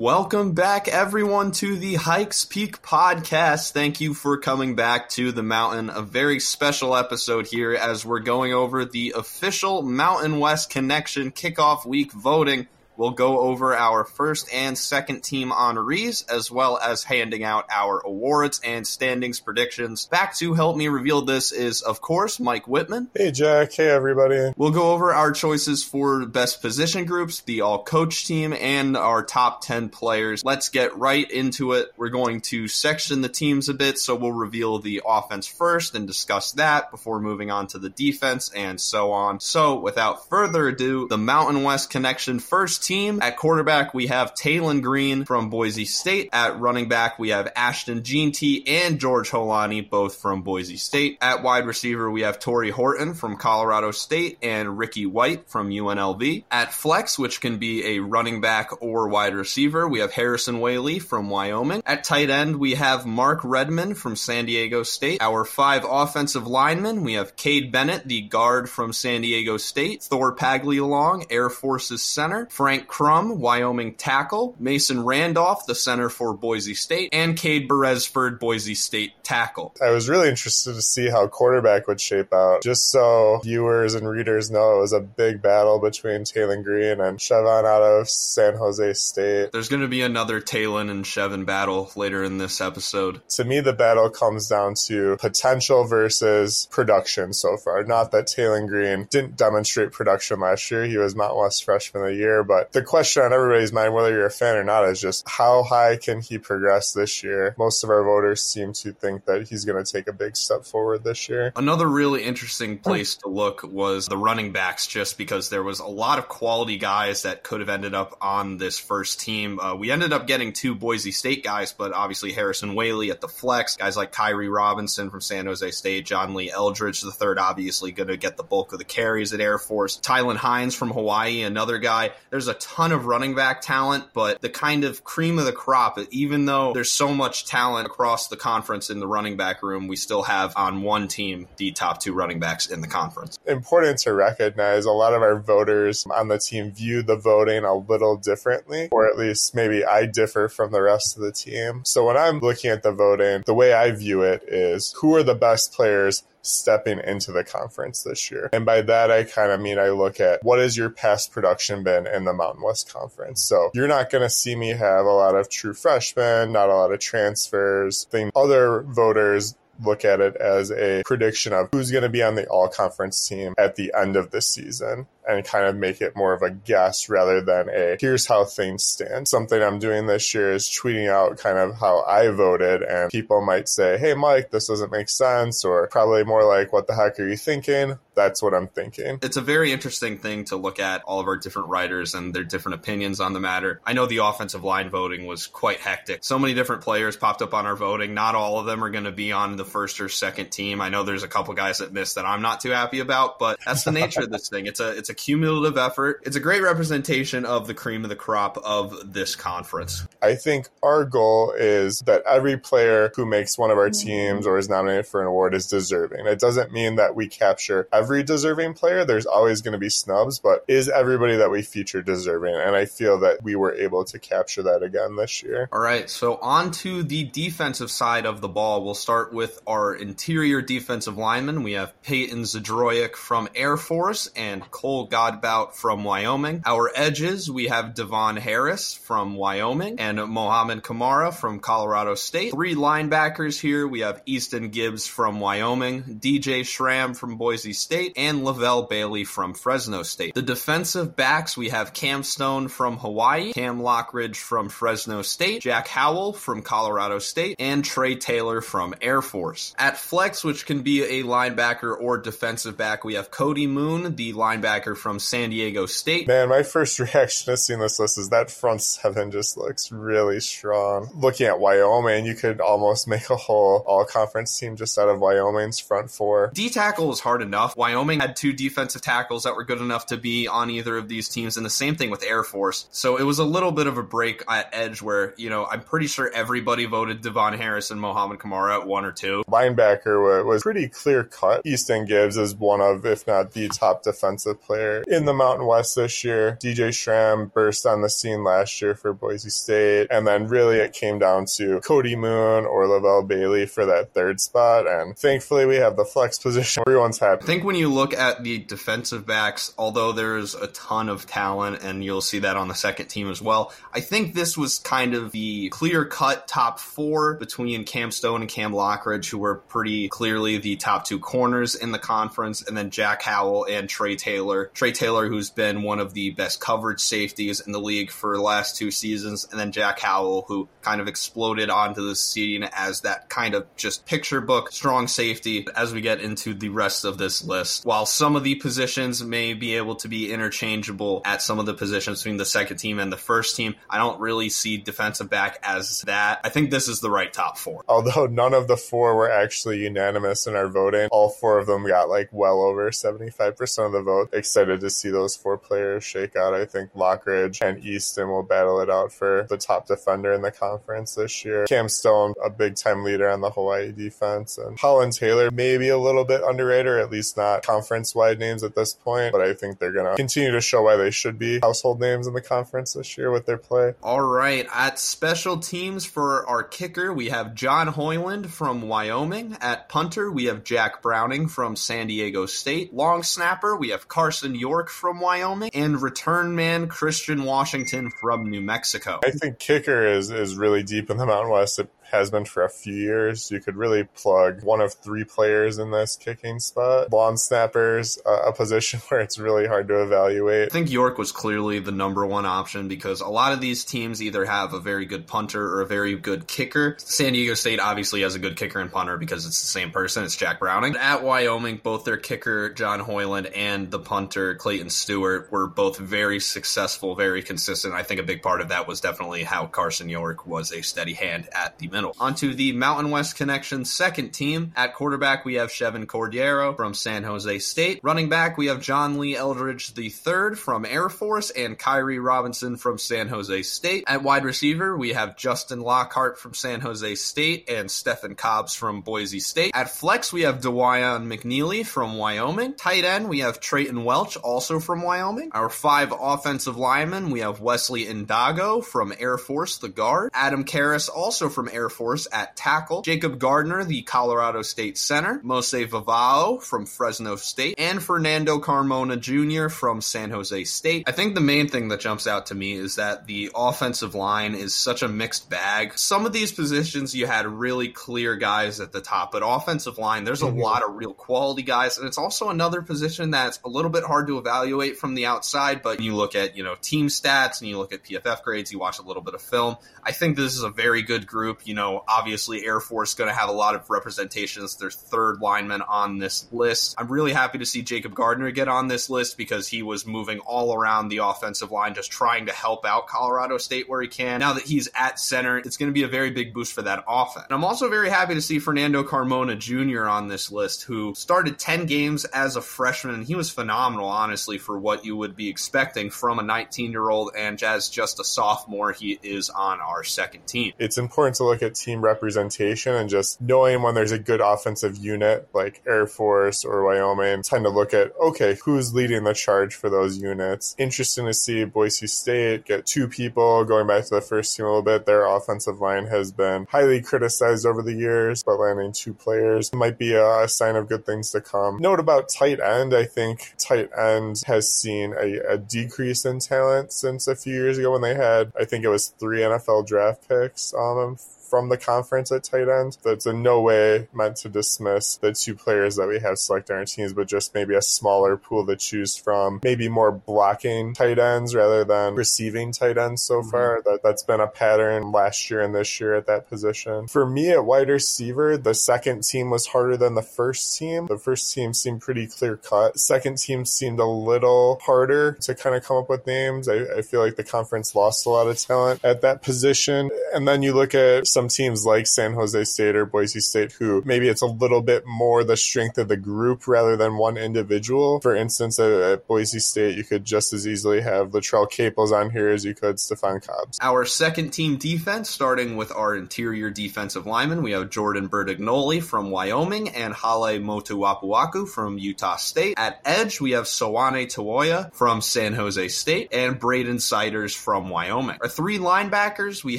Welcome back, everyone, to the Pikes Peak podcast. Thank you for coming back to the mountain. A very special episode here as we're going over the official Mountain West Connection kickoff week voting. We'll go over our first and second team honorees, as well as handing out our awards and standings predictions. Back to help me reveal this is, of course, Mike Wittmann. Hey, Jack. Hey, everybody. We'll go over our choices for best position groups, the all coach team, and our top 10 players. Let's get right into it. We're going to section the teams a bit, so we'll reveal the offense first and discuss that before moving on to the defense and so on. So, without further ado, the Mountain West Connection first team. At quarterback, we have Taylen Green from Boise State. At running back, we have Ashton Jeanty and George Holani, both from Boise State. At wide receiver, we have Tory Horton from Colorado State and Ricky White from UNLV. At flex, which can be a running back or wide receiver, we have Harrison Waylee from Wyoming. At tight end, we have Mark Redman from San Diego State. Our five offensive linemen, we have Cade Bennett, the guard from San Diego State, Thor Paglialong, Air Force's center, Frank Crum, Wyoming tackle, Mason Randolph, the center for Boise State, and Cade Beresford, Boise State tackle. I was really interested to see how quarterback would shape out, just so viewers and readers know it was a big battle between Taylen Green and Chevan out of San Jose State. There's going to be another Taylen and Chevan battle later in this episode. To me, the battle comes down to potential versus production so far. Not that Taylen Green didn't demonstrate production last year. He was Mount West freshman of the year, but the question on everybody's mind, whether you're a fan or not, is just how high can he progress this year? Most of our voters seem to think that he's going to take a big step forward this year. Another really interesting place to look was the running backs, just because there was a lot of quality guys that could have ended up on this first team. Uh, we ended up getting two Boise State guys, but obviously Harrison Waylee at the flex, guys like Kairee Robinson from San Jose State, John Lee Eldridge the third, obviously going to get the bulk of the carries at Air Force. Tylan Hines from Hawaii, another guy. There's a ton of running back talent, but the kind of cream of the crop, even though there's so much talent across the conference in the running back room, we still have on one team the top two running backs in the conference. Important to recognize a lot of our voters on the team view the voting a little differently, or at least maybe I differ from the rest of the team. So when I'm looking at the voting, the way I view it is who are the best players stepping into the conference this year. And by that, I kind of mean I look at what has your past production been in the Mountain West Conference. So you're not going to see me have a lot of true freshmen, not a lot of transfers. Thing other voters look at it as a prediction of who's going to be on the all conference team at the end of the season and kind of make it more of a guess rather than a here's how things stand. Something I'm doing this year is tweeting out kind of how I voted, and people might say, Hey, Mike, this doesn't make sense, or probably more like, What the heck are you thinking? That's what I'm thinking. It's a very interesting thing to look at all of our different writers and their different opinions on the matter. I know the offensive line voting was quite hectic. So many different players popped up on our voting. Not all of them are going to be on the first or second team. I know there's a couple guys that missed that I'm not too happy about, but that's the nature of this thing. It's a it's a cumulative effort. It's a great representation of the cream of the crop of this conference. I think our goal is that every player who makes one of our mm-hmm. teams or is nominated for an award is deserving. It doesn't mean that we capture every deserving player. There's always going to be snubs, but is everybody that we feature deserving? And I feel that we were able to capture that again this year. All right, so on to the defensive side of the ball. We'll start with our interior defensive linemen. We have Payton Zdroik from Air Force and Cole Godbout from Wyoming. Our edges, we have DeVonne Harris from Wyoming and Mohamed Kamara from Colorado State. Three linebackers here. We have Easton Gibbs from Wyoming, DJ Schramm from Boise State, and Levelle Bailey from Fresno State. The defensive backs, we have Cam Stone from Hawaii, Cam Lockridge from Fresno State, Jack Howell from Colorado State, and Trey Taylor from Air Force. At flex, which can be a linebacker or defensive back, we have Cody Moon, the linebacker from San Diego State. Man, my first reaction to seeing this list is that front seven just looks really strong. Looking at Wyoming, you could almost make a whole all conference team just out of Wyoming's front four. D tackle is hard enough. Wyoming had two defensive tackles that were good enough to be on either of these teams, and the same thing with Air Force. So it was a little bit of a break at edge where, you know, I'm pretty sure everybody voted DeVonne Harris and Mohamed Kamara at one or two. Linebacker was pretty clear cut. Easton Gibbs is one of, if not the top defensive player player in the Mountain West this year. DJ Schramm burst on the scene last year for Boise State. And then really it came down to Cody Moon or Levelle Bailey for that third spot. And thankfully we have the flex position. Everyone's happy. I think when you look at the defensive backs, although there's a ton of talent and you'll see that on the second team as well, I think this was kind of the clear cut top four between Cam Stone and Cam Lockridge, who were pretty clearly the top two corners in the conference, and then Jack Howell and Trey Taylor. Trey Taylor, who's been one of the best coverage safeties in the league for the last two seasons, and then Jack Howell, who kind of exploded onto the scene as that kind of just picture book strong safety as we get into the rest of this list. While some of the positions may be able to be interchangeable at some of the positions between the second team and the first team, I don't really see defensive back as that. I think this is the right top four. Although none of the four were actually unanimous in our voting, all four of them got like well over 75% of the vote. Excited to see those four players shake out. I think Lockridge and Easton will battle it out for the top defender in the conference this year. Cam Stone, a big time leader on the Hawaii defense, and Howell and Taylor, maybe a little bit underrated, or at least not conference wide names at this point, but I think they're going to continue to show why they should be household names in the conference this year with their play. All right. At special teams for our kicker, we have John Hoyland from Wyoming. At punter, we have Jack Browning from San Diego State. Long snapper, we have Carson York from Wyoming. And return man, Christian Washington from New Mexico. I think kicker is, is really deep in the Mountain West. It has been for a few years. You could really plug one of three players in this kicking spot. Long snappers, a position where it's really hard to evaluate. I think York was clearly the number one option because a lot of these teams either have a very good punter or a very good kicker. San Diego State obviously has a good kicker and punter because it's the same person. It's Jack Browning. At Wyoming, both their kicker, John Hoyland, and the punter, Clayton Stewart, were both very successful, very consistent. I think a big part of that was definitely how Carson York was a steady hand at the middle. Onto the Mountain West Connection second team. At quarterback, we have Chevan Cordeiro from San Jose State. Running back, we have John Lee Eldridge III from Air Force and Kairee Robinson from San Jose State. At wide receiver, we have Justin Lockhart from San Jose State and Stefan Cobbs from Boise State. At flex, we have Dawaiian McNeely from Wyoming. Tight end, we have Treyton Welch, also from Wyoming. Our five offensive linemen, we have Wesley Ndago from Air Force, the guard. Adam Karras, also from Air Force at tackle. Jacob Gardner, the Colorado State center. Mose Vavao from Fresno State. And Fernando Carmona Jr. from San Jose State. I think the main thing that jumps out to me is that the offensive line is such a mixed bag. Some of these positions you had really clear guys at the top, but offensive line, there's a mm-hmm. lot of real quality guys. And it's also another position that's a little bit hard to evaluate from the outside, but you look at, you know, team stats and you look at PFF grades, you watch a little bit of film. I think this is a very good group. You know, obviously Air Force going to have a lot of representations. There's third lineman on this list. I'm really happy to see Jacob Gardner get on this list because he was moving all around the offensive line, just trying to help out Colorado State where he can. Now that he's at center, it's going to be a very big boost for that offense. And I'm also very happy to see Fernando Carmona Jr. on this list, who started 10 games as a freshman, and he was phenomenal, honestly, for what you would be expecting from a 19 year old. And as just a sophomore, he is on our second team. It's important to look at team representation and just knowing when there's a good offensive unit like Air Force or Wyoming, tend to look at, okay, who's leading the charge for those units. Interesting to see Boise State get two people going back to the first team a little bit. Their offensive line has been highly criticized over the years, but landing two players might be a sign of good things to come. Note about tight end, I think tight end has seen a, a decrease in talent since a few years ago when they had, I think it was three NFL draft picks on um, from the conference at tight end. That's in no way meant to dismiss the two players that we have selected on our teams, but just maybe a smaller pool to choose from. Maybe more blocking tight ends rather than receiving tight ends so mm-hmm. far. That, that's been a pattern last year and this year at that position. For me at wide receiver, the second team was harder than the first team. The first team seemed pretty clear cut. Second team seemed a little harder to kind of come up with names. I, I feel like the conference lost a lot of talent at that position. And then you look at some some teams like San Jose State or Boise State who maybe it's a little bit more the strength of the group rather than one individual. For instance, at, at Boise State, you could just as easily have Latrell Caples on here as you could Stefan Cobbs. Our second team defense, starting with our interior defensive lineman, we have Jordan Bertagnoli from Wyoming and Hale Motuapuaku from Utah State. At edge, we have Soane Tawoya from San Jose State and Braden Siders from Wyoming. Our three linebackers, we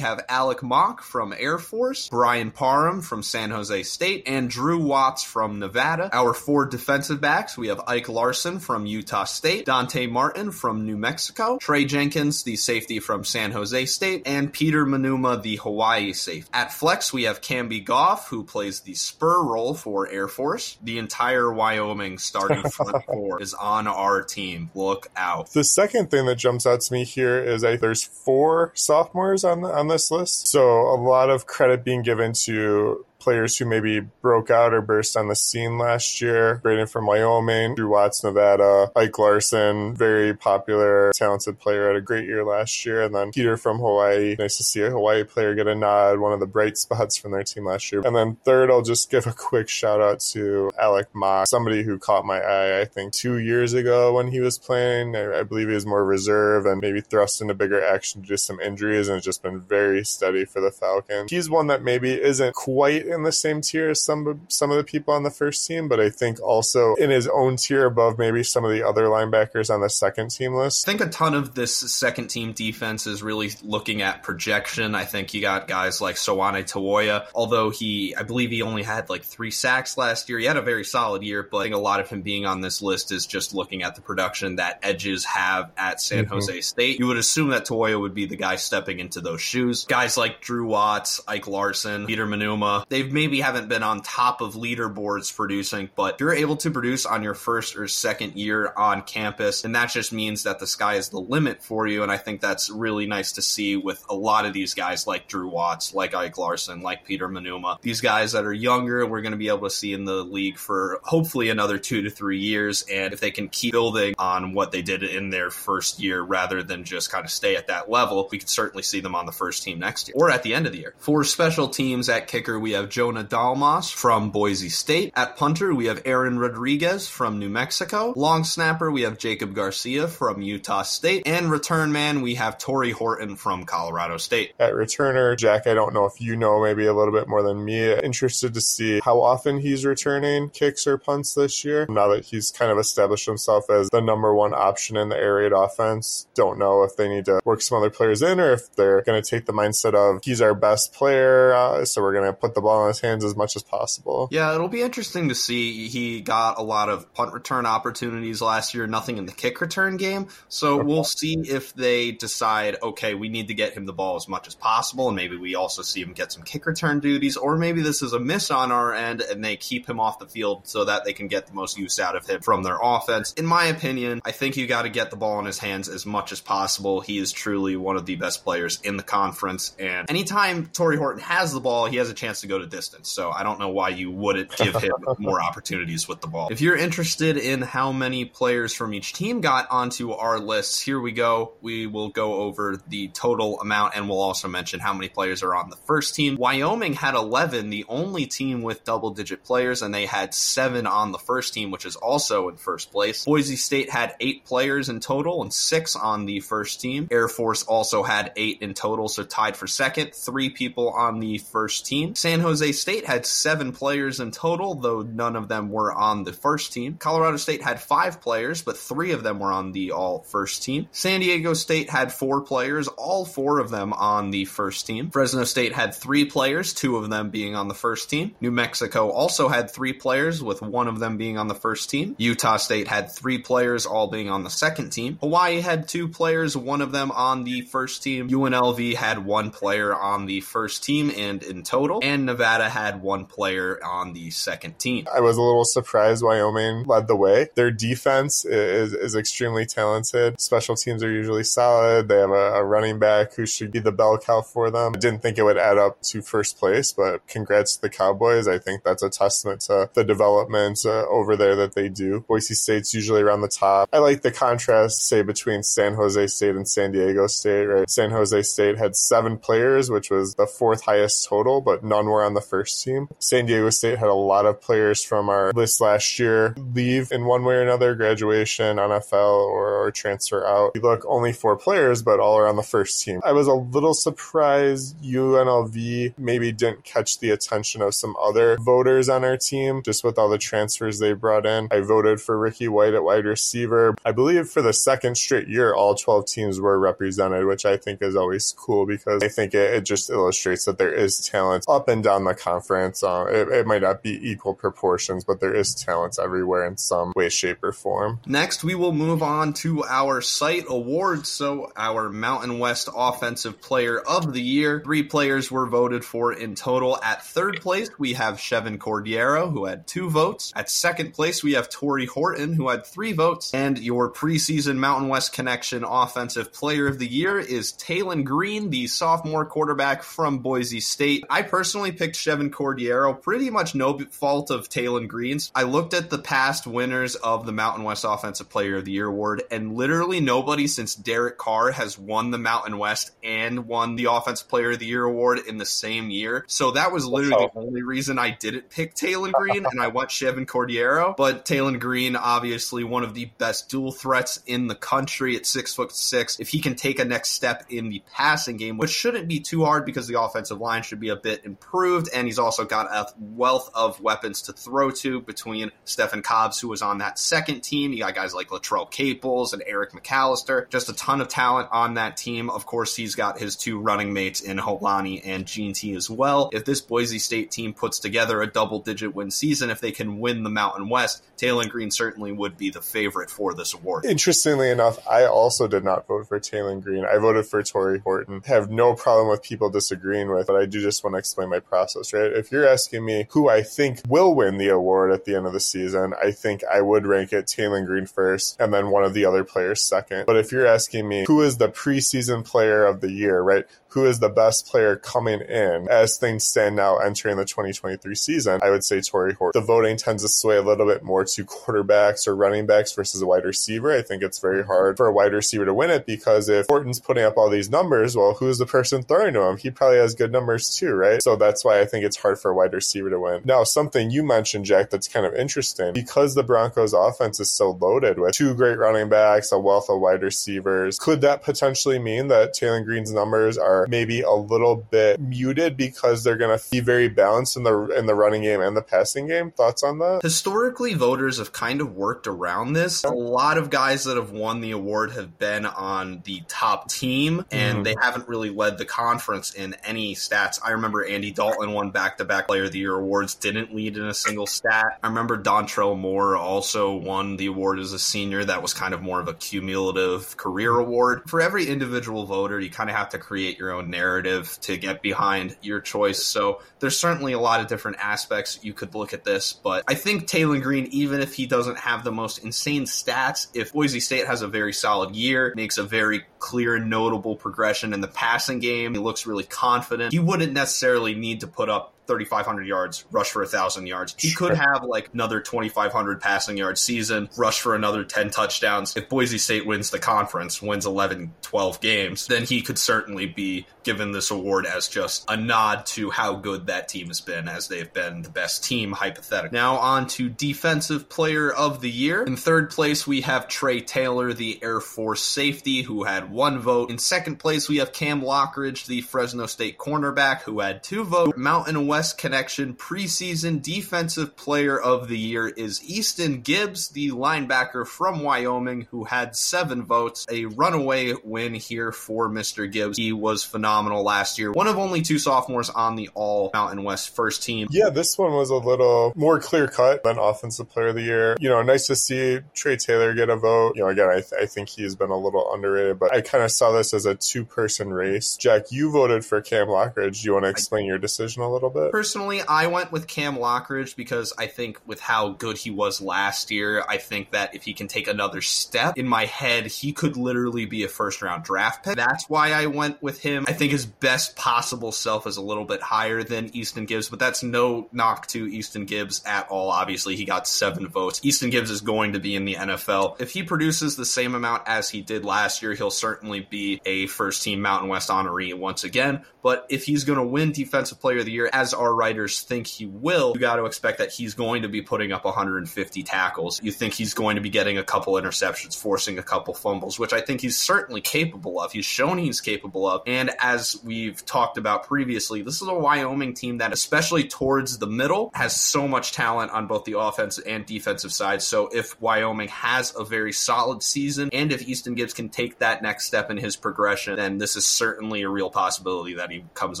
have Alec Mock from Air Force, Bryun Parham from San Jose State, and Drew Watts from Nevada. Our four defensive backs, we have Ike Larsen from Utah State, Dante Martin from New Mexico, Trey Jenkins, the safety from San Jose State, and Peter Manuma, the Hawaii safety. At flex, we have Camby Goff, who plays the spur role for Air Force. The entire Wyoming starting front four is on our team. Look out. The second thing that jumps out to me here is I, there's four sophomores on the, on this list. So a lot of credit being given to players who maybe broke out or burst on the scene last year. Braden from Wyoming, Drew Watts, Nevada, Ike Larsen, very popular, talented player, had a great year last year. And then Peter from Hawaii. Nice to see a Hawaii player get a nod, one of the bright spots from their team last year. And then third, I'll just give a quick shout out to Alec Mock, somebody who caught my eye, I think, two years ago when he was playing. I, I believe he was more reserve and maybe thrust into bigger action due to some injuries and has just been very steady for the Falcons. He's one that maybe isn't quite in the same tier as some some of the people on the first team, but I think also in his own tier above maybe some of the other linebackers on the second team list. I think a ton of this second team defense is really looking at projection. I think you got guys like Soane Tawoya, although he, I believe he only had like three sacks last year. He had a very solid year, but I think a lot of him being on this list is just looking at the production that edges have at San mm-hmm. Jose State. You would assume that Tawoya would be the guy stepping into those shoes. Guys like Drew Watts, Ike Larsen, Peter Manuma, they've maybe haven't been on top of leaderboards producing, but you're able to produce on your first or second year on campus, and that just means that the sky is the limit for you. And I think that's really nice to see with a lot of these guys like Drew Watts, like Ike Larsen, like Peter Manuma. These guys that are younger, we're going to be able to see in the league for hopefully another two to three years. And if they can keep building on what they did in their first year rather than just kind of stay at that level, we could certainly see them on the first team next year or at the end of the year. For special teams at kicker, we have Jonah Dalmas from Boise State. At punter, we have Aaron Rodriguez from New Mexico. Long snapper, we have Jacob Garcia from Utah State. And return man, we have Tory Horton from Colorado State. At returner, Jack, I don't know if you know maybe a little bit more than me. Interested to see how often he's returning kicks or punts this year. Now that he's kind of established himself as the number one option in the air raid offense, don't know if they need to work some other players in or if they're going to take the mindset of he's our best player, uh, so we're going to put the ball in his hands as much as possible. Yeah, it'll be interesting to see. He got a lot of punt return opportunities last year, nothing in the kick return game. So we'll see if they decide, okay, we need to get him the ball as much as possible, and maybe we also see him get some kick return duties, or maybe this is a miss on our end and they keep him off the field so that they can get the most use out of him from their offense. In my opinion, I think you got to get the ball in his hands as much as possible. He is truly one of the best players in the conference, and anytime Tory Horton has the ball, he has a chance to go to distance. So I don't know why you wouldn't give him more opportunities with the ball. If you're interested in how many players from each team got onto our lists, here we go. We will go over the total amount and we'll also mention how many players are on the first team. Wyoming had 11, the only team with double digit players, and they had seven on the first team, which is also in first place. Boise State had eight players in total and six on the first team. Air Force also had eight in total, so tied for second, three people on the first team. San Jose State had seven players in total, though none of them were on the first team. Colorado State had five players, but three of them were on the all first team. San Diego State had four players, all four of them on the first team. Fresno State had three players, two of them being on the first team. New Mexico also had three players, with one of them being on the first team. Utah State had three players, all being on the second team. Hawaii had two players, one of them on the first team. UNLV had one player on the first team and in total. And Nevada Nevada had one player on the second team. I was a little surprised Wyoming led the way. Their defense is, is extremely talented. Special teams are usually solid. They have a, a running back who should be the bell cow for them. I didn't think it would add up to first place, but congrats to the Cowboys. I think that's a testament to the development uh, over there that they do. Boise State's usually around the top. I like the contrast, say, between San Jose State and San Diego State, right? San Jose State had seven players, which was the fourth highest total, but none were on the first team. San Diego State had a lot of players from our list last year leave in one way or another, graduation, NFL, or, or transfer out. You look only four players, but all are on the first team. I was a little surprised UNLV maybe didn't catch the attention of some other voters on our team, just with all the transfers they brought in. I voted for Ricky White at wide receiver. I believe for the second straight year, all 12 teams were represented, which I think is always cool because I think it, it just illustrates that there is talent up and down the conference. Uh, it, it might not be equal proportions, but there is talent everywhere in some way, shape, or form. Next, we will move on to our site awards. So, our Mountain West Offensive Player of the Year. Three players were voted for in total. At third place, we have Chevan Cordeiro, who had two votes. At second place, we have Tory Horton, who had three votes. And your preseason Mountain West Connection Offensive Player of the Year is Taylen Green, the sophomore quarterback from Boise State. I personally picked Chevan Cordeiro, pretty much no fault of Taylen Green's. I looked at the past winners of the Mountain West Offensive Player of the Year award, and literally nobody since Derek Carr has won the Mountain West and won the Offensive Player of the Year award in the same year. So that was literally the only reason I didn't pick Taylen Green, and I went Chevan Cordeiro. But Taylen Green, obviously one of the best dual threats in the country at six foot six. If he can take a next step in the passing game, which shouldn't be too hard because the offensive line should be a bit improved, and he's also got a wealth of weapons to throw to between Stefan Cobbs, who was on that second team. You got guys like Latrell Caples and Eric McAllister. Just a ton of talent on that team. Of course, he's got his two running mates in Holani and Jeanty as well. If this Boise State team puts together a double digit win season, if they can win the Mountain West, Taylen Green certainly would be the favorite for this award. Interestingly enough, I also did not vote for Taylen Green. I voted for Tory Horton. I have no problem with people disagreeing with, but I do just want to explain my process, right? If you're asking me who I think will win the award at the end of the season, I think I would rank it Taylen Green first and then one of the other players second. But if you're asking me who is the preseason player of the year, right? Who is the best player coming in as things stand now entering the 2023 season? I would say Tory Horton. The voting tends to sway a little bit more to quarterbacks or running backs versus a wide receiver. I think it's very hard for a wide receiver to win it because if Horton's putting up all these numbers, well, who's the person throwing to him? He probably has good numbers too, right? So that's why I think it's hard for a wide receiver to win. Now, something you mentioned, Jack, that's kind of interesting because the Broncos offense is so loaded with two great running backs, a wealth of wide receivers. Could that potentially mean that Taylen Green's numbers are maybe a little bit muted because they're going to be very balanced in the in the running game and the passing game? Thoughts on that? Historically, voters have kind of worked around this. A lot of guys that have won the award have been on the top team, and mm. they haven't really led the conference in any stats. I remember Andy Dalton won back to back Player of the Year awards, didn't lead in a single stat. I remember Dontrell Moore also won the award as a senior. That was kind of more of a cumulative career award. For every individual voter, you kind of have to create your own narrative to get behind your choice. So there's certainly a lot of different aspects you could look at this, but I think Taylen Green, even if he doesn't have the most insane stats, if Boise State has a very solid year, makes a very clear, notable progression in the passing game, he looks really confident, he wouldn't necessarily need to put up 3,500 yards, rush for 1,000 yards. He could have like another 2,500 passing yard season, rush for another 10 touchdowns. If Boise State wins the conference, wins 11, 12 games, then he could certainly be given this award as just a nod to how good that team has been as they've been the best team hypothetically. Now on to defensive player of the year. In third place we have Trey Taylor, the Air Force safety who had one vote. In second place we have Cam Lockridge, the Fresno State cornerback who had two votes. Mountain West Connection preseason defensive player of the year is Easton Gibbs, the linebacker from Wyoming who had seven votes. A runaway win here for Mr. Gibbs. He was phenomenal last year. One of only two sophomores on the All Mountain West first team. Yeah, this one was a little more clear cut than Offensive Player of the Year. You know, nice to see Trey Taylor get a vote. You know, again, I, th- I think he's been a little underrated, but I kind of saw this as a two person race. Jack, you voted for Cam Lockridge. Do you want to explain your decision a little bit? It. Personally, I went with Cam Lockridge because I think with how good he was last year, I think that if he can take another step, in my head, he could literally be a first round draft pick. That's why I went with him. I think his best possible self is a little bit higher than Easton Gibbs, but that's no knock to Easton Gibbs at all. Obviously, he got seven votes. Easton Gibbs is going to be in the NFL. If he produces the same amount as he did last year, he'll certainly be a first team Mountain West honoree once again. But if he's going to win Defensive Player of the Year, as our writers think he will, you got to expect that he's going to be putting up 150 tackles. You think he's going to be getting a couple interceptions, forcing a couple fumbles, which I think he's certainly capable of. He's shown he's capable of. And as we've talked about previously, this is a Wyoming team that, especially towards the middle, has so much talent on both the offensive and defensive side. So if Wyoming has a very solid season, and if Easton Gibbs can take that next step in his progression, then this is certainly a real possibility that he comes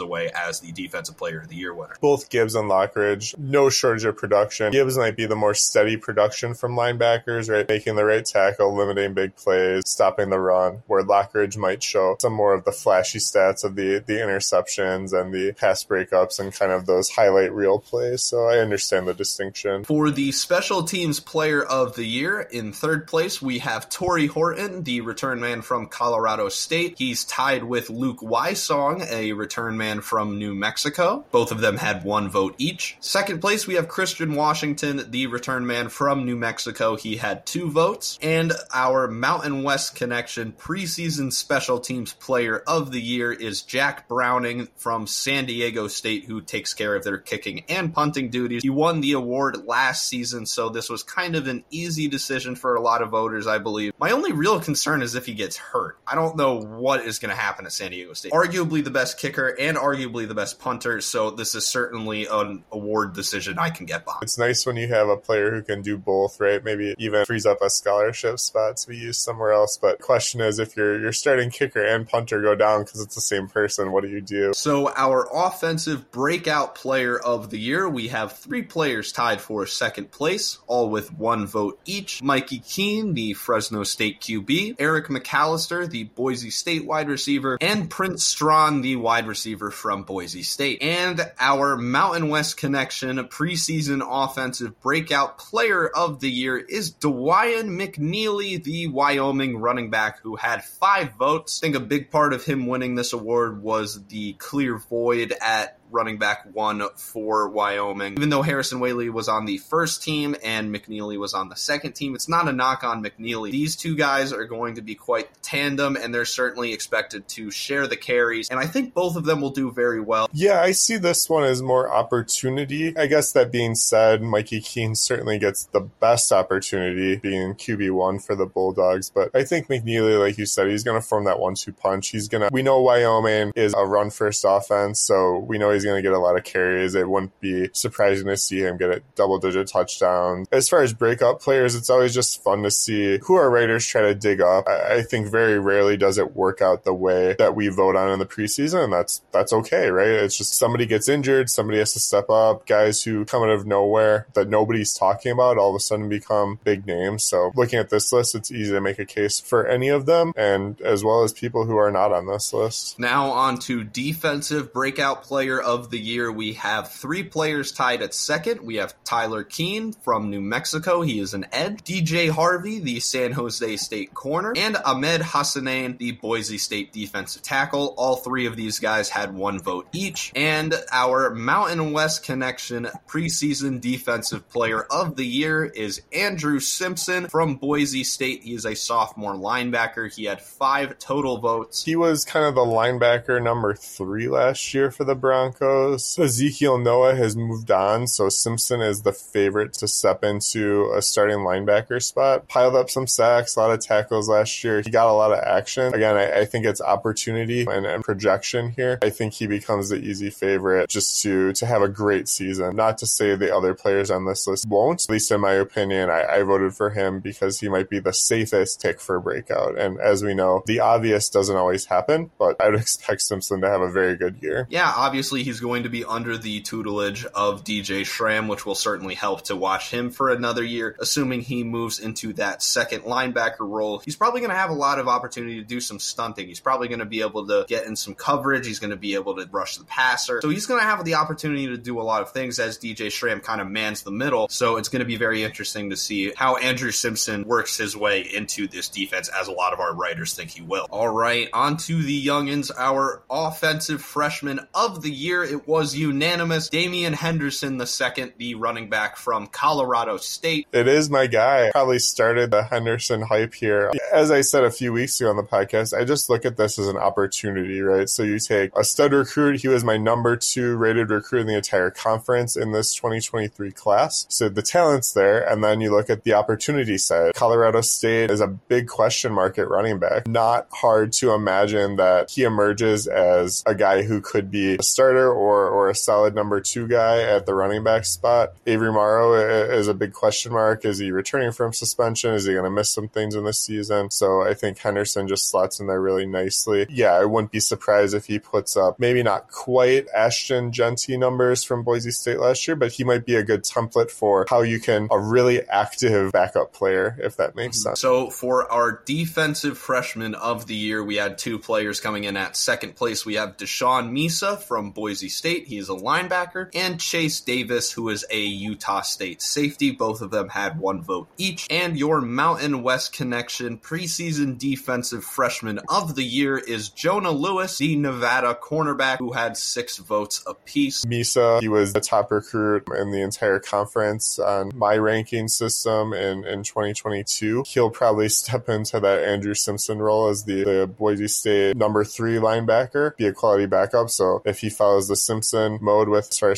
away as the defensive player of the year winner. Both Gibbs and Lockridge, no shortage of production. Gibbs might be the more steady production from linebackers, right? Making the right tackle, limiting big plays, stopping the run, where Lockridge might show some more of the flashy stats of the, the interceptions and the pass breakups and kind of those highlight reel plays. So I understand the distinction. For the special teams player of the year, in third place, we have Tory Horton, the return man from Colorado State. He's tied with Luke Wysong, a return man from New Mexico. Both of them had one vote each. Second place, we have Christian Washington, the return man from New Mexico. He had two votes. And our Mountain West Connection preseason special teams player of the year is Jack Browning from San Diego State, who takes care of their kicking and punting duties. He won the award last season, so this was kind of an easy decision for a lot of voters, I believe. My only real concern is if he gets hurt. I don't know what is going to happen at San Diego State. Arguably the best kicker and arguably the best punter, so this is certainly an award decision I can get behind. It's nice when you have a player who can do both, right? Maybe even frees up a scholarship spot to be used somewhere else. But question is, if your your starting kicker and punter go down because it's the same person, what do you do? So our offensive breakout player of the year, we have three players tied for second place, all with one vote each. Mikey Keene, the Fresno State QB, Eric McAllister, the Boise State wide receiver, and Prince Strachan, the wide receiver from Boise State. And our Mountain West connection preseason offensive breakout player of the year is Dawaiian McNeely, the Wyoming running back who had five votes. I think a big part of him winning this award was the clear void at running back one for Wyoming. Even though Harrison Waylee was on the first team and McNeely was on the second team, it's not a knock on McNeely. These two guys are going to be quite tandem and they're certainly expected to share the carries. And I think both of them will do very well. Yeah, I see this one as more opportunity. I guess that being said, Mikey Keene certainly gets the best opportunity being QB1 for the Bulldogs. But I think McNeely, like you said, he's going to form that one two punch. He's going to, we know Wyoming is a run first offense, so we know he's going to get a lot of carries. It wouldn't be surprising to see him get a double digit touchdown. As far as breakout players, it's always just fun to see who our writers try to dig up. I, I think very rarely does it work out the way that we vote on in the preseason, and that's that's okay, right? It's just somebody gets injured, somebody has to step up. Guys who come out of nowhere that nobody's talking about all of a sudden become big names. So looking at this list, it's easy to make a case for any of them, and as well as people who are not on this list. Now on to defensive breakout player of the year. We have three players tied at second. We have Tyler Keene from New Mexico. He is an edge. DJ Harvey, the San Jose State corner, and Ahmed Hassanain, the Boise State defensive tackle. All three of these guys had one vote each. And our Mountain West Connection preseason defensive player of the year is Andrew Simpson from Boise State. He is a sophomore linebacker. He had five total votes. He was kind of the linebacker number three last year for the Broncos. Ezekiel Noa has moved on, so Simpson is the favorite to step into a starting linebacker spot. Piled up some sacks, a lot of tackles last year. He got a lot of action. Again, I, I think it's opportunity and, and, projection here. I think he becomes the easy favorite just to to have a great season. Not to say the other players on this list won't. At least in my opinion, I, I voted for him because he might be the safest pick for a breakout. And as we know, the obvious doesn't always happen, but I would expect Simpson to have a very good year. Yeah, obviously he's he's going to be under the tutelage of DJ Schramm, which will certainly help to watch him for another year. Assuming he moves into that second linebacker role, he's probably going to have a lot of opportunity to do some stunting. He's probably going to be able to get in some coverage. He's going to be able to rush the passer. So he's going to have the opportunity to do a lot of things as DJ Schramm kind of mans the middle. So it's going to be very interesting to see how Andrew Simpson works his way into this defense, as a lot of our writers think he will. All right, on to the youngins, our offensive freshman of the year. It was unanimous. Damian Henderson the second, the running back from Colorado State. It is my guy. Probably started the Henderson hype here. As I said a few weeks ago on the podcast, I just look at this as an opportunity, right? So you take a stud recruit. He was my number two rated recruit in the entire conference in this 2023 class. So the talent's there. And then you look at the opportunity side. Colorado State is a big question mark at running back. Not hard to imagine that he emerges as a guy who could be a starter or, or a solid number two guy at the running back spot. Avery Morrow is a big question mark. Is he returning from suspension? Is he going to miss some things in this season? So I think Henderson just slots in there really nicely. Yeah, I wouldn't be surprised if he puts up maybe not quite Ashton Jeanty numbers from Boise State last year, but he might be a good template for how you can a really active backup player, if that makes mm-hmm. sense. So for our defensive freshman of the year, we had two players coming in at second place. We have Deshaun Misa from Boise State. He is a linebacker, and Chase Davis, who is a Utah State safety. Both of them had one vote each. And your Mountain West Connection preseason defensive freshman of the year is Jonah Lewis, the Nevada cornerback, who had six votes apiece. Misa, he was the top recruit in the entire conference on my ranking system in, in 2022. He'll probably step into that Andrew Simpson role as the, the Boise State number three linebacker, be a quality backup. So if he follows the Simpson mode with as far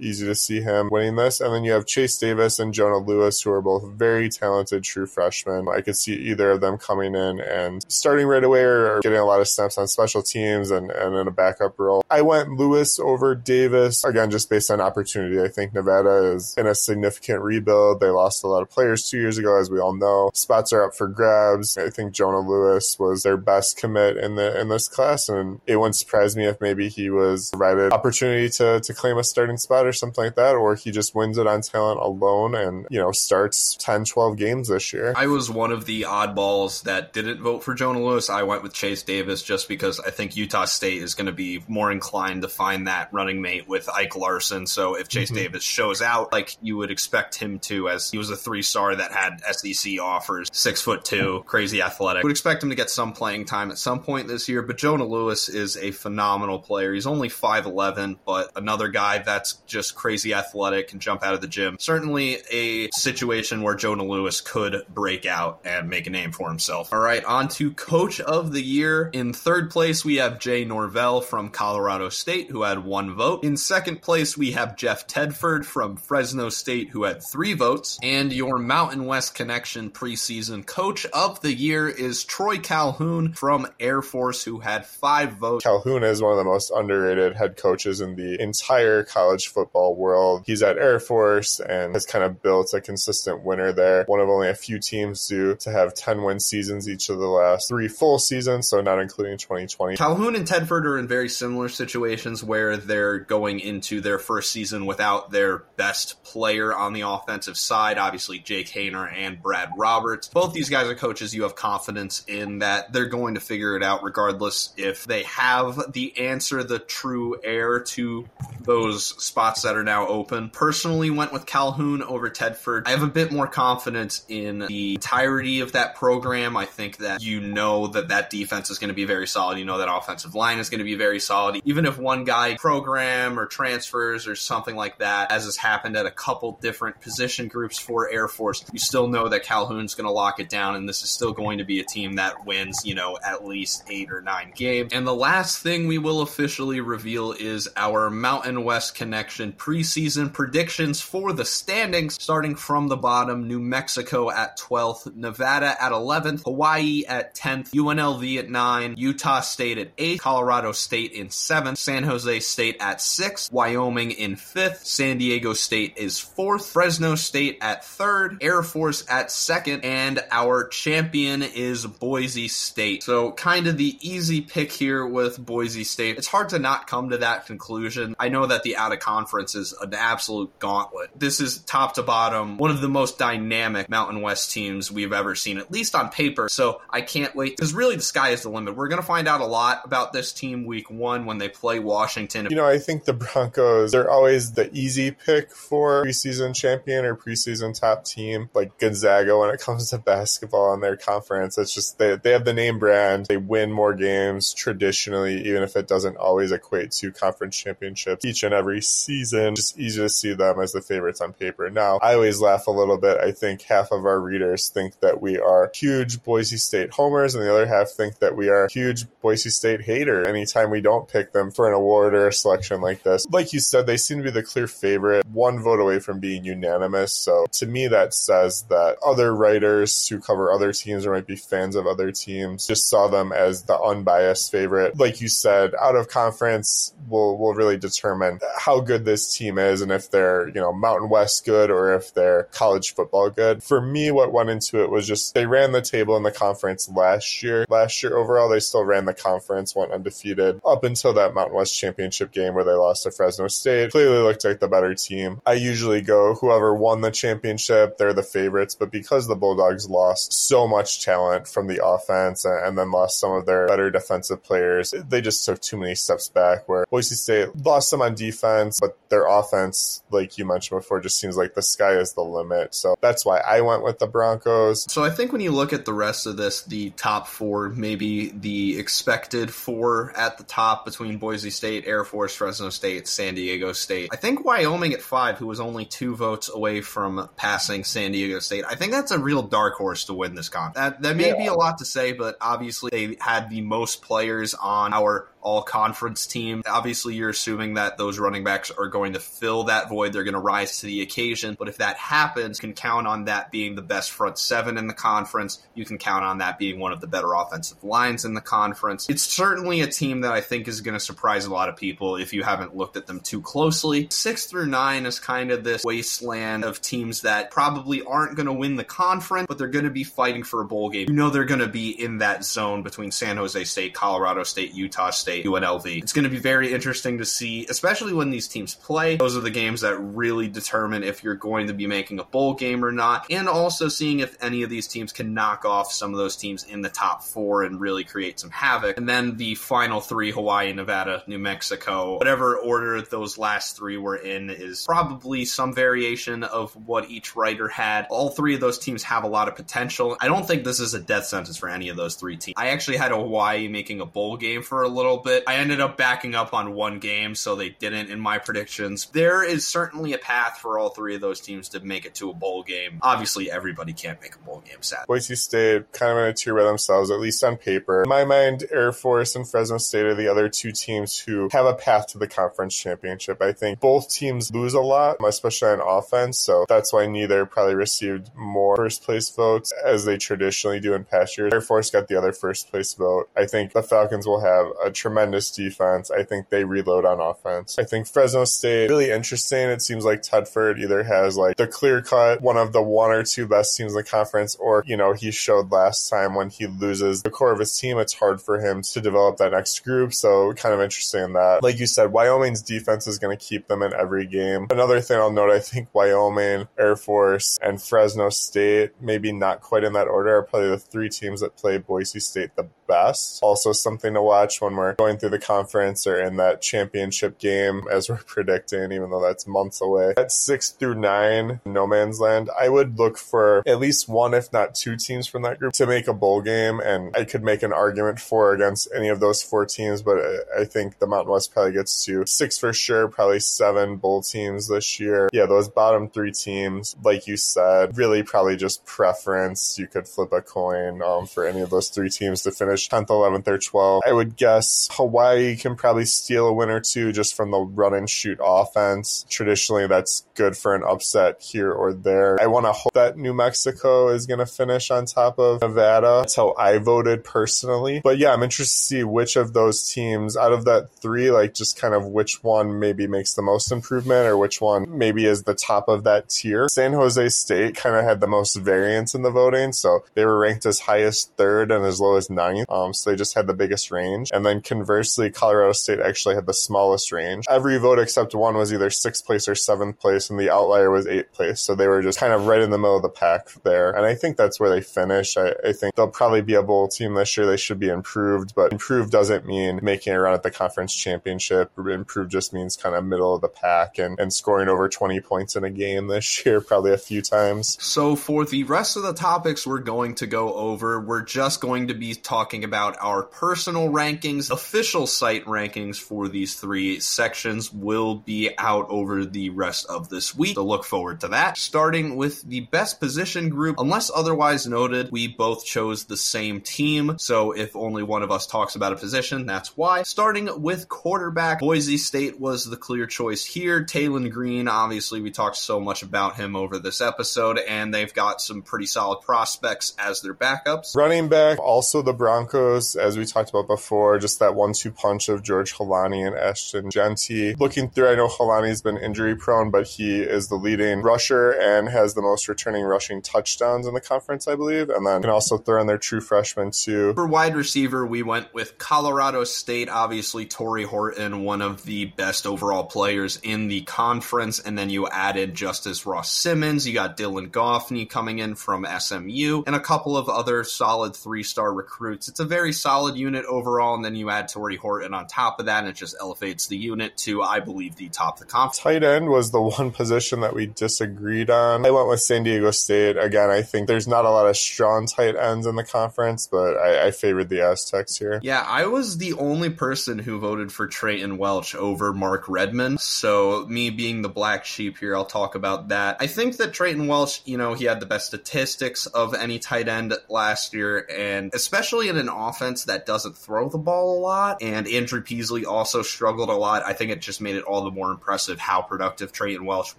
easy to see him winning this. And then you have Chase Davis and Jonah Lewis, who are both very talented true freshmen. I could see either of them coming in and starting right away or getting a lot of snaps on special teams and, and in a backup role. I went Lewis over Davis, again, just based on opportunity. I think Nevada is in a significant rebuild. They lost a lot of players two years ago, as we all know. Spots are up for grabs. I think Jonah Lewis was their best commit in the in this class, and it wouldn't surprise me if maybe he was provided opportunity to to claim a starting spot or something like that, or he just wins it on talent alone and you know starts 10, 12 games this year. I was one of the oddballs that didn't vote for Jonah Lewis. I went with Chase Davis just because I think Utah State is going to be more inclined to find that running mate with Ike Larsen. So if Chase mm-hmm. Davis shows out like you would expect him to, as he was a three star that had SEC offers, six foot two, crazy athletic, would expect him to get some playing time at some point this year. But Jonah Lewis is a phenomenal player. He's only 5'11, but another guy that's just crazy athletic, can jump out of the gym. Certainly a situation where Jonah Lewis could break out and make a name for himself. All right, on to Coach of the Year. In third place, we have Jay Norvell from Colorado State, who had one vote. In second place, we have Jeff Tedford from Fresno State, who had three votes. And your Mountain West Connection preseason Coach of the Year is Troy Calhoun from Air Force, who had five votes. Calhoun is one of the most underrated head coaches in the entire college football world. He's at Air Force and has kind of built a consistent winner there. One of only a few teams to, to have 10 win seasons each of the last three full seasons, so not including 2020. Calhoun and Tedford are in very similar situations where they're going into their first season without their best player on the offensive side. Obviously, Jake Haener and Brad Roberts. Both these guys are coaches you have confidence in that they're going to figure it out regardless if they have the answer, the true heir to those spots that are now open. Personally, went with Calhoun over Tedford. I have a bit more confidence in the entirety of that program. I think that you know that that defense is going to be very solid. You know that offensive line is going to be very solid. Even if one guy program or transfers or something like that, as has happened at a couple different position groups for Air Force, you still know that Calhoun's going to lock it down, and this is still going to be a team that wins, you know, at least eight or nine games. And the last thing we will officially reveal is our Mountain West Connection preseason predictions for the standings, starting from the bottom New Mexico at 12th, Nevada at 11th, Hawaii at 10th, UNLV at 9, Utah State at 8th, Colorado State in 7th, San Jose State at 6th, Wyoming in 5th, San Diego State is 4th, Fresno State at 3rd, Air Force at 2nd, and our champion is Boise State. So, kind of the easy pick here with Boise State. It's hard to not come come to that conclusion. I know that the out of conference is an absolute gauntlet. This is top to bottom one of the most dynamic Mountain West teams we've ever seen, at least on paper. So I can't wait because really the sky is the limit. We're going to find out a lot about this team week one when they play Washington. You know, I think the Broncos, they're always the easy pick for preseason champion or preseason top team, like Gonzaga when it comes to basketball in their conference. It's just they, they have the name brand. They win more games traditionally, even if it doesn't always equate to conference championships each and every season. Just easy to see them as the favorites on paper. Now, I always laugh a little bit. I think half of our readers think that we are huge Boise State homers, and the other half think that we are huge Boise State hater anytime we don't pick them for an award or a selection like this. Like you said, they seem to be the clear favorite, one vote away from being unanimous. So to me, that says that other writers who cover other teams or might be fans of other teams just saw them as the unbiased favorite. Like you said, out of conference will will really determine how good this team is and if they're, you know, Mountain West good or if they're college football good. For me, what went into it was just they ran the table in the conference last year. Last year overall, they still ran the conference, went undefeated up until that Mountain West championship game where they lost to Fresno State. Clearly looked like the better team. I usually go whoever won the championship, they're the favorites, but because the Bulldogs lost so much talent from the offense and then lost some of their better defensive players, they just took too many steps back where Boise State lost some on defense, but their offense, like you mentioned before, just seems like the sky is the limit. So that's why I went with the Broncos. So I think when you look at the rest of this, the top four, maybe the expected four at the top between Boise State, Air Force, Fresno State, San Diego State. I think Wyoming at five, who was only two votes away from passing San Diego State. I think that's a real dark horse to win this comp. That that may yeah. be a lot to say, but obviously they had the most players on our all conference team. Obviously, you're assuming that those running backs are going to fill that void. They're going to rise to the occasion. But if that happens, you can count on that being the best front seven in the conference. You can count on that being one of the better offensive lines in the conference. It's certainly a team that I think is going to surprise a lot of people if you haven't looked at them too closely. Six through nine is kind of this wasteland of teams that probably aren't going to win the conference, but they're going to be fighting for a bowl game. You know, they're going to be in that zone between San Jose State, Colorado State, Utah State UNLV. It's going to be very interesting to see, especially when these teams play. Those are the games that really determine if you're going to be making a bowl game or not, and also seeing if any of these teams can knock off some of those teams in the top four and really create some havoc. And then the final three Hawaii, Nevada, New Mexico, whatever order those last three were in is probably some variation of what each writer had. All three of those teams have a lot of potential. I don't think this is a death sentence for any of those three teams. I actually had Hawaii making a bowl game for a little bit. I ended up backing up on one game, so they didn't in my predictions. There is certainly a path for all three of those teams to make it to a bowl game. Obviously, everybody can't make a bowl game, sad. Boise State kind of in a tier by themselves, at least on paper. In my mind, Air Force and Fresno State are the other two teams who have a path to the conference championship. I think both teams lose a lot, especially on offense, so that's why neither probably received more first place votes as they traditionally do in past years. Air Force got the other first place vote. I think the Falcons will have a tremendous defense. I think they reload on offense. I think Fresno State really interesting. It seems like Tedford either has like the clear cut one of the one or two best teams in the conference, or you know he showed last time when he loses the core of his team, it's hard for him to develop that next group. So kind of interesting in that. Like you said, Wyoming's defense is going to keep them in every game. Another thing I'll note, I think Wyoming, Air Force, and Fresno State, maybe not quite in that order, are probably the three teams that play Boise State the best. Also something to watch when we're going through the conference or in that championship game as we're predicting, even though that's months away. At six through nine, no man's land, I would look for at least one, if not two teams from that group to make a bowl game. And I could make an argument for against any of those four teams, but I think the Mountain West probably gets to six for sure, probably seven bowl teams this year. Yeah, those bottom three teams, like you said, really probably just preference. You could flip a coin um, for any of those three teams to finish finish 10th, 11th, or 12th. I would guess Hawaii can probably steal a win or two just from the run and shoot offense. Traditionally, that's good for an upset here or there. I want to hope that New Mexico is going to finish on top of Nevada. That's how I voted personally. But yeah, I'm interested to see which of those teams out of that three, like just kind of which one maybe makes the most improvement or which one maybe is the top of that tier. San Jose State kind of had the most variance in the voting. So they were ranked as high as third and as low as ninth Um, so they just had the biggest range. And then conversely, Colorado State actually had the smallest range. Every vote except one was either sixth place or seventh place, and the outlier was eighth place. So they were just kind of right in the middle of the pack there. And I think that's where they finish. I, I think they'll probably be a bowl team this year. They should be improved, but improved doesn't mean making a run at the conference championship. Improved just means kind of middle of the pack and, and scoring over 20 points in a game this year, probably a few times. So for the rest of the topics we're going to go over, we're just going to be talking about our personal rankings. Official site rankings for these three sections will be out over the rest of this week. So look forward to that. Starting with the best position group, unless otherwise noted, we both chose the same team. So if only one of us talks about a position, that's why. Starting with quarterback, Boise State was the clear choice here. Taylen Green, obviously, we talked so much about him over this episode, and they've got some pretty solid prospects as their backups. Running back, also the Broncos, as we talked about before, just that one two punch of George Holani and Ashton Jeanty. Looking through, I know Holani's been injury prone, but he is the leading rusher and has the most returning rushing touchdowns in the conference, I believe. And then can also throw in their true freshman too. For wide receiver, we went with Colorado State, obviously Tory Horton, one of the best overall players in the conference. And then you added Justus Ross-Simmons. You got Dylan Goffney coming in from SMU and a couple of other solid three star recruits. It's a very solid unit overall. And then you add Tory Horton on top of that, and it just elevates the unit to, I believe, the top of the conference. Tight end was the one position that we disagreed on. I went with San Diego State. Again, I think there's not a lot of strong tight ends in the conference, but I, I favored the Aztecs here. Yeah, I was the only person who voted for Treyton Welch over Mark Redman. So, me being the black sheep here, I'll talk about that. I think that Treyton Welch, you know, he had the best statistics of any tight end last year, and especially in an offense that doesn't throw the ball a lot. And Andrew Peasley also struggled a lot. I think it just made it all the more impressive how productive Treyton Welch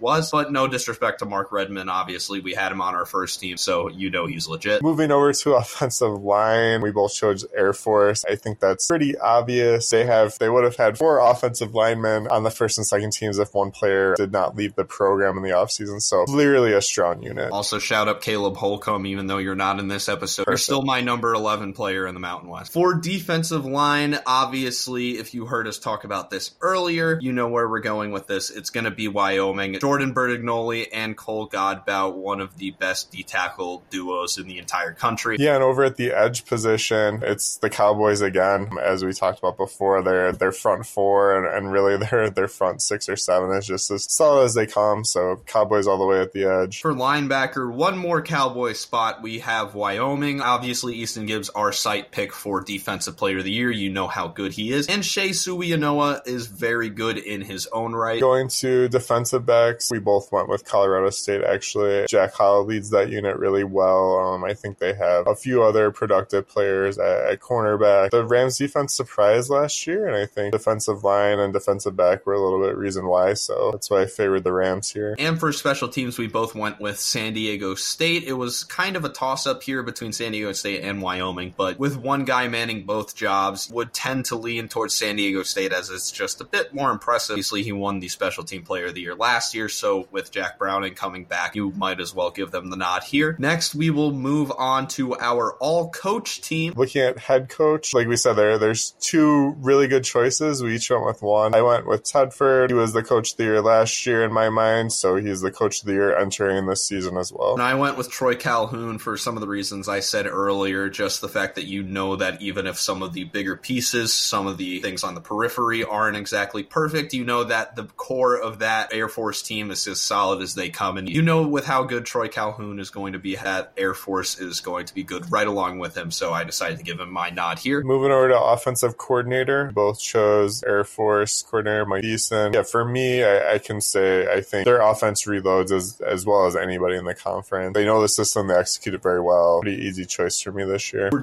was. But no disrespect to Mark Redman, obviously, we had him on our first team, so you know he's legit. Moving over to offensive line, we both chose Air Force. I think that's pretty obvious. They have they would have had four offensive linemen on the first and second teams if one player did not leave the program in the offseason. So clearly a strong unit. Also shout out Caleb Holcomb, even though you're not in this episode. Perfect. You're still my number 11 player in the Mountain West. For defensive line, obviously, if you heard us talk about this earlier, you know where we're going with this. It's going to be Wyoming. Jordan Bertagnolli and Cole Godbout, one of the best D tackle duos in the entire country. Yeah, and over at the edge position, it's the Cowboys again. As we talked about before, their their front four and, and really their their front six or seven is just as solid as they come. So Cowboys all the way at the edge. For linebacker, one more Cowboy spot. We have Wyoming. Obviously, Easton Gibbs, our site pick for Defensive Player of the Year. You know how good he is. And Shae Suiaunoa is very good in his own right. Going to defensive backs, we both went with Colorado State actually. Jack Howell leads that unit really well. Um, I think they have a few other productive players at, at, cornerback. The Rams defense surprised last year, and I think defensive line and defensive back were a little bit reason why. So that's why I favored the Rams here. And for special teams, we both went with San Diego State. It was kind of a toss up here between San Diego State and Wyoming, but with one guy manning both jobs, would tend to lean towards San Diego State as it's just a bit more impressive. Obviously, he won the special team player of the year last year, so with Jack Browning coming back, you might as well give them the nod here. Next, we will move on to our all coach team. Looking at head coach, like we said there, there's two really good choices. We each went with one. I went with Tedford. He was the coach of the year last year in my mind, so he's the coach of the year entering this season as well. And I went with Troy Calhoun for some of the reasons I said earlier, just the fact that you know that even if some of the bigger pieces, some of the things on the periphery aren't exactly perfect, you know that the core of that Air Force team is as solid as they come. And you know with how good Troy Calhoun is going to be, that Air Force is going to be good right along with him. So I decided to give him my nod here. Moving over to offensive coordinator, both chose Air Force coordinator Mike Eason. Yeah, for me, I, I can say I think their offense reloads as, as well as anybody in the conference. They know the system, they execute it very well. Pretty easy choice for me this year. For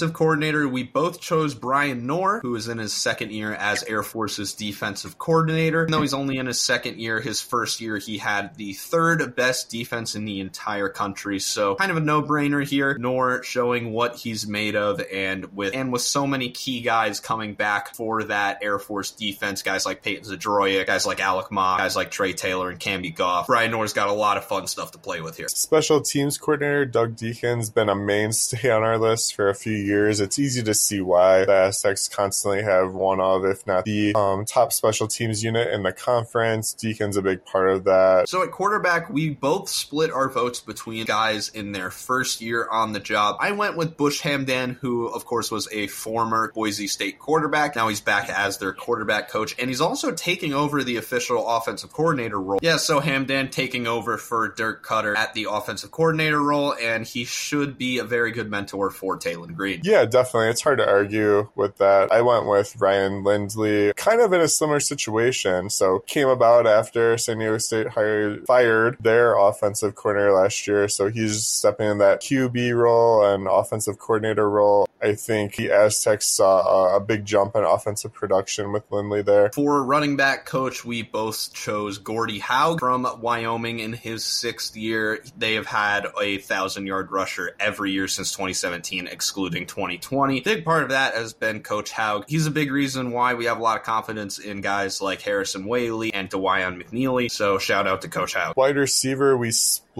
defensive coordinator, we both chose Brian Knorr, who is in his second year as Air Force's defensive coordinator. Even though he's only in his second year, his first year he had the third best defense in the entire country. So kind of a no-brainer here. Knorr showing what he's made of and with and with so many key guys coming back for that Air Force defense, guys like Payton Zdroik, guys like Alec Mock, guys like Trey Taylor and Camby Goff. Brian Knorr's got a lot of fun stuff to play with here. Special teams coordinator Doug Deakin's been a mainstay on our list for a few years, it's easy to see why the Aztecs constantly have one of, if not the um, top special teams unit in the conference. Deakin's a big part of that. So at quarterback, we both split our votes between guys in their first year on the job. I went with Bush Hamdan, who of course was a former Boise State quarterback. Now he's back as their quarterback coach, and he's also taking over the official offensive coordinator role. Yeah, so Hamdan taking over for Dirk Koetter at the offensive coordinator role, and he should be a very good mentor for Taylen Green. Yeah, definitely. It's hard to argue with that. I went with Ryan Lindley, kind of in a similar situation. So came about after San Diego State hired, fired their offensive coordinator last year. So he's stepping in that QB role and offensive coordinator role. I think the Aztecs saw a big jump in offensive production with Lindley there. For running back coach, we both chose Gordie Haug from Wyoming in his sixth year. They have had a thousand yard rusher every year since 2017, excluding 2020. Big part of that has been Coach Haug. He's a big reason why we have a lot of confidence in guys like Harrison Waylee and Dawaiian McNeely. So shout out to Coach Haug. Wide receiver, we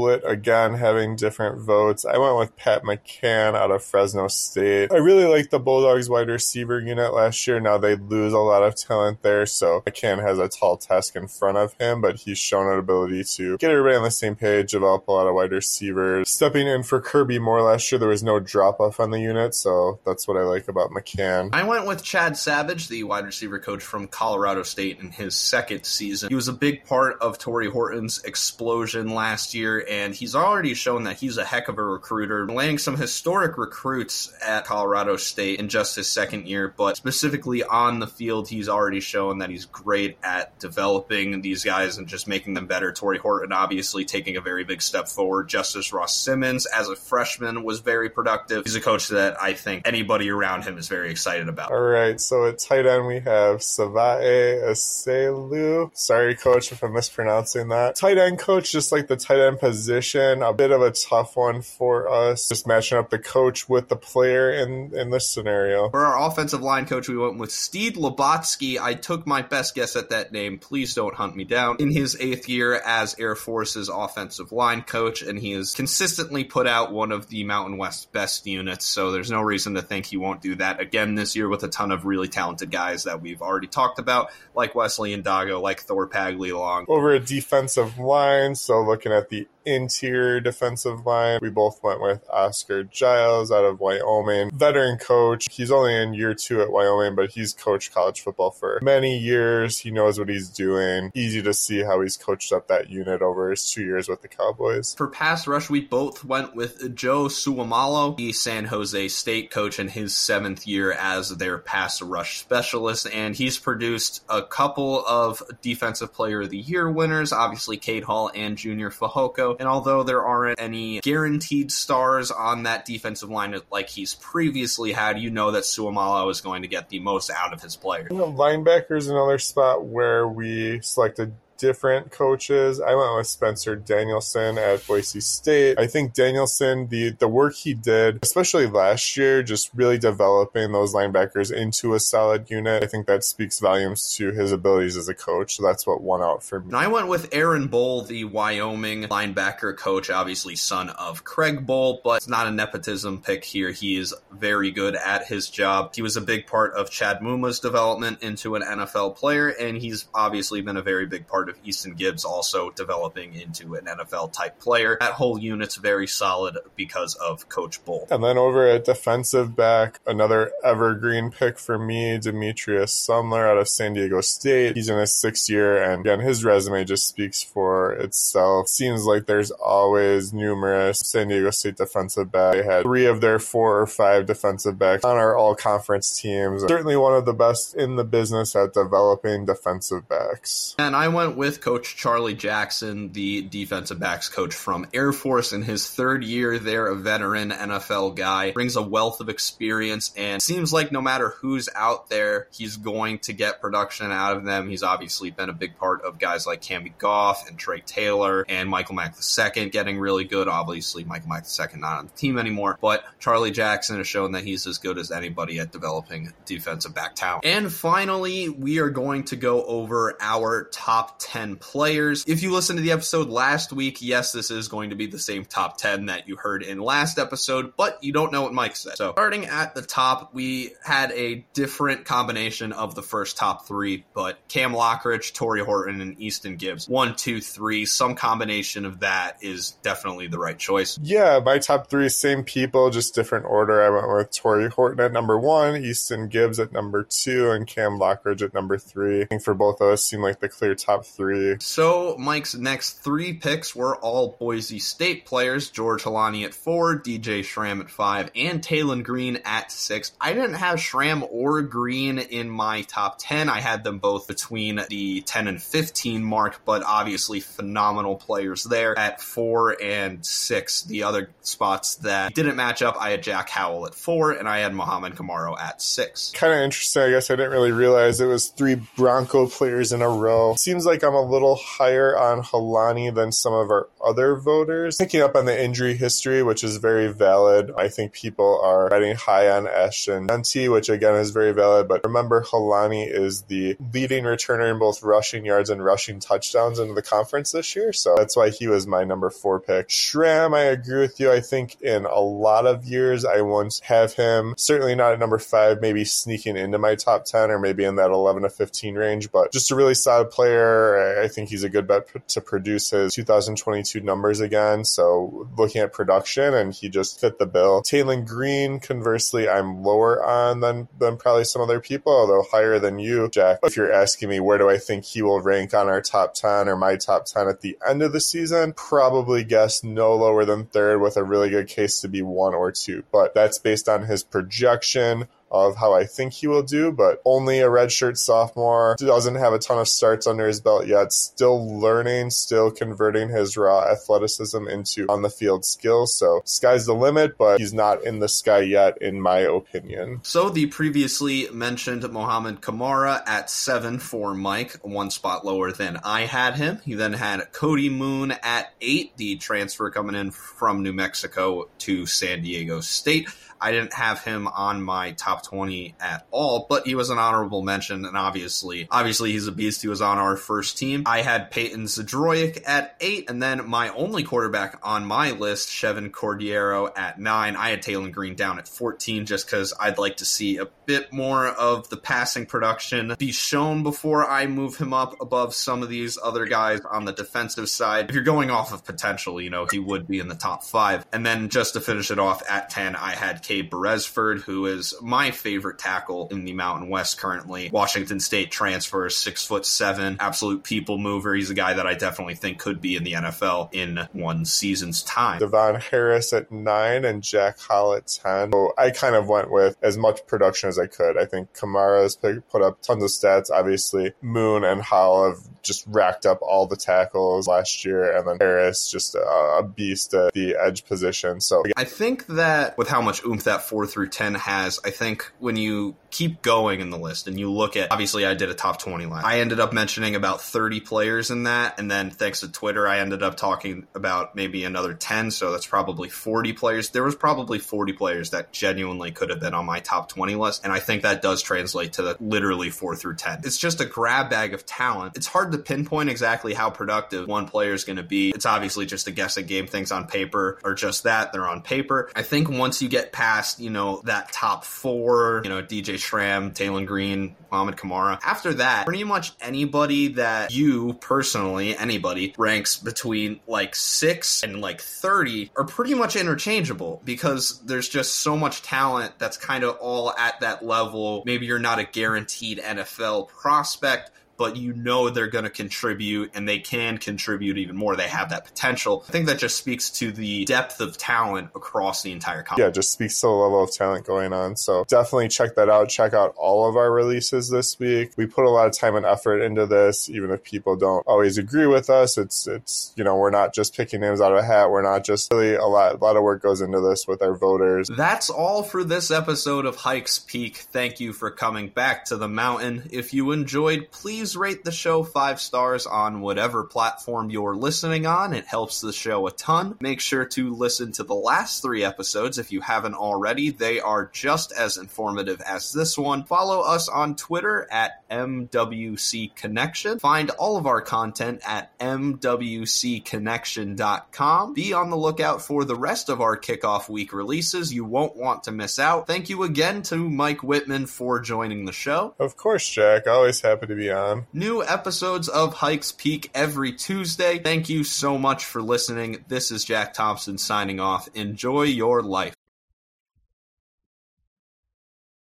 split again, having different votes. I went with Pat McCann out of Fresno State. I really liked the Bulldogs wide receiver unit last year. Now they lose a lot of talent there, so McCann has a tall task in front of him, but he's shown an ability to get everybody on the same page, develop a lot of wide receivers. Stepping in for Kirby Moore last year, there was no drop off on the unit, so that's what I like about McCann. I went with Chad Savage, the wide receiver coach from Colorado State in his second season. He was a big part of Tory Horton's explosion last year, and he's already shown that he's a heck of a recruiter, landing some historic recruits at Colorado State in just his second year. But specifically on the field, he's already shown that he's great at developing these guys and just making them better. Tory Horton obviously taking a very big step forward. Justus Ross-Simmons, as a freshman, was very productive. He's a coach that I think anybody around him is very excited about. All right, so at tight end we have Savae Aselu. Sorry, coach, if I'm mispronouncing that. Tight end coach, just like the tight end position, a bit of a tough one for us. Just matching up the coach with the player in in this scenario. For our offensive line coach, we went with Steed Lobotzke. I took my best guess at that name. Please don't hunt me down. In his eighth year as Air Force's offensive line coach, and he has consistently put out one of the Mountain West best units. So there's no reason to think he won't do that again this year with a ton of really talented guys that we've already talked about, like Wesley Ndago, like Thor Paglialong. Over a defensive line, so looking at the interior defensive line. We both went with Oscar Giles out of Wyoming, veteran coach. He's only in year two at Wyoming, but he's coached college football for many years. He knows what he's doing. Easy to see how he's coached up that unit over his two years with the Cowboys. For pass rush, we both went with Joe Seumalo, the San Jose State coach in his seventh year as their pass rush specialist, and he's produced a couple of Defensive Player of the Year winners, obviously Cade Hall and Junior Fehoko. And although there aren't any guaranteed stars on that defensive line like he's previously had, you know that Seumalo is going to get the most out of his players. Linebacker is another spot where we selected different coaches. I went with Spencer Danielson at Boise State. I think Danielson, the the work he did, especially last year, just really developing those linebackers into a solid unit. I think that speaks volumes to his abilities as a coach. So that's what won out for me. And I went with Aaron Bohl, the Wyoming linebacker coach, obviously son of Craig Bohl, but it's not a nepotism pick here. He is very good at his job. He was a big part of Chad Muma's development into an NFL player, and he's obviously been a very big part of Easton Gibbs also developing into an NFL type player. That whole unit's very solid because of Coach Bohl. And then over at defensive back, another evergreen pick for me, Demetrius Sumler out of San Diego State. He's in his sixth year, and again, his resume just speaks for itself. Seems like there's always numerous San Diego State defensive backs. They had three of their four or five defensive backs on our all conference teams. Certainly one of the best in the business at developing defensive backs. And I went with Coach Charlie Jackson, the defensive backs coach from Air Force in his third year there, a veteran NFL guy, brings a wealth of experience and seems like no matter who's out there, he's going to get production out of them. He's obviously been a big part of guys like Camby Goff and Trey Taylor and Michael Mack II getting really good. Obviously, Michael Mack II not on the team anymore, but Charlie Jackson has shown that he's as good as anybody at developing defensive back talent. And finally, we are going to go over our top 10 10 players. If you listen to the episode last week, yes, this is going to be the same top 10 that you heard in last episode, but you don't know what Mike said. So, starting at the top, we had a different combination of the first top three, but Cam Lockridge, Tory Horton, and Easton Gibbs. One, two, three. Some combination of that is definitely the right choice. Yeah, my top three, same people, just different order. I went with Tory Horton at number one, Easton Gibbs at number two, and Cam Lockridge at number three. I think for both of us seemed like the clear top three. So Mike's next three picks were all Boise State players: George Holani at four, DJ Schramm at five, and Taylen Green at six. I didn't have Schramm or Green in my top ten. I had them both between the ten and fifteen mark, but obviously phenomenal players there at four and six. The other spots that didn't match up, I had Jack Howell at four, and I had Mohamed Kamara at six. Kind of interesting. I guess I didn't really realize it was three Bronco players in a row. Seems like I'm a little higher on Holani than some of our other voters. Picking up on the injury history, which is very valid. I think people are riding high on Esh Ashton Jeanty, which again is very valid. But remember, Holani is the leading returner in both rushing yards and rushing touchdowns into the conference this year. So that's why he was my number four pick. Schramm, I agree with you. I think in a lot of years, I once have him certainly not at number five, maybe sneaking into my top 10 or maybe in that 11 to 15 range, but just a really solid player. I think he's a good bet to produce his 2022 numbers again. So looking at production and he just fit the bill. Taylen Green, conversely, I'm lower on than, than probably some other people, although higher than you, Jack. If you're asking me where do I think he will rank on our top 10 or my top 10 at the end of the season, probably guess no lower than third with a really good case to be one or two. But that's based on his projection of how I think he will do, but only a redshirt sophomore, doesn't have a ton of starts under his belt yet, still learning, still converting his raw athleticism into on the field skills. So sky's the limit, but he's not in the sky yet, in my opinion. So the previously mentioned Mohamed Kamara at seven for Mike, one spot lower than I had him. He then had Cody Moon at eight, the transfer coming in from New Mexico to San Diego State. I didn't have him on my top 20 at all, but he was an honorable mention, and obviously, obviously he's a beast. He was on our first team. I had Payton Zdroik at eight, and then my only quarterback on my list, Chevan Cordeiro at nine. I had Taylen Green down at 14 just because I'd like to see a bit more of the passing production be shown before I move him up above some of these other guys on the defensive side. If you're going off of potential, you know, he would be in the top five. And then just to finish it off at 10, I had Cade Beresford, who is my favorite tackle in the Mountain West currently. Washington State transfer, six foot seven, absolute people mover. He's a guy that I definitely think could be in the NFL in one season's time. DeVonne Harris at nine and Jack Howell at 10. So I kind of went with as much production as I could. I think Kamara's put up tons of stats. Obviously, Moon and Howell have just racked up all the tackles last year, and then Harris just a, a beast at the edge position. So I think that with how much oomph that four through 10 has, I think when you keep going in the list and you look at, obviously, I did a top 20 line. I ended up mentioning about 30 players in that. And then thanks to Twitter, I ended up talking about maybe another 10. So that's probably 40 players. There was probably 40 players that genuinely could have been on my top 20 list. And I think that does translate to the literally four through 10. It's just a grab bag of talent. It's hard to pinpoint exactly how productive one player is going to be. It's obviously just a guessing game. Things on paper are just that. They're on paper. I think once you get past, you know, that top four, you know, DJ Schramm, Taylen Green, Mohamed Kamara. After that, pretty much anybody that you personally, anybody, ranks between like six and like 30 are pretty much interchangeable because there's just so much talent that's kind of all at that level. Maybe you're not a guaranteed NFL prospect but you know they're going to contribute and they can contribute even more. They have that potential. I think that just speaks to the depth of talent across the entire company. Yeah, just speaks to the level of talent going on. So definitely check that out. Check out all of our releases this week. We put a lot of time and effort into this, even if people don't always agree with us. It's, it's, you know, we're not just picking names out of a hat. We're not just really a lot, a lot of work goes into this with our voters. That's all for this episode of Pikes Peak. Thank you for coming back to the mountain. If you enjoyed, please please rate the show five stars on whatever platform you're listening on. It helps the show a ton. Make sure to listen to the last three episodes if you haven't already. They are just as informative as this one. Follow us on Twitter at MWC Connection. Find all of our content at MWCConnection.com. Be on the lookout for the rest of our kickoff week releases. You won't want to miss out. Thank you again to Mike Wittmann for joining the show. Of course, Jack. Always happy to be on. New episodes of Pikes Peak every Tuesday. Thank you so much for listening. This is Jack Thompson signing off. Enjoy your life.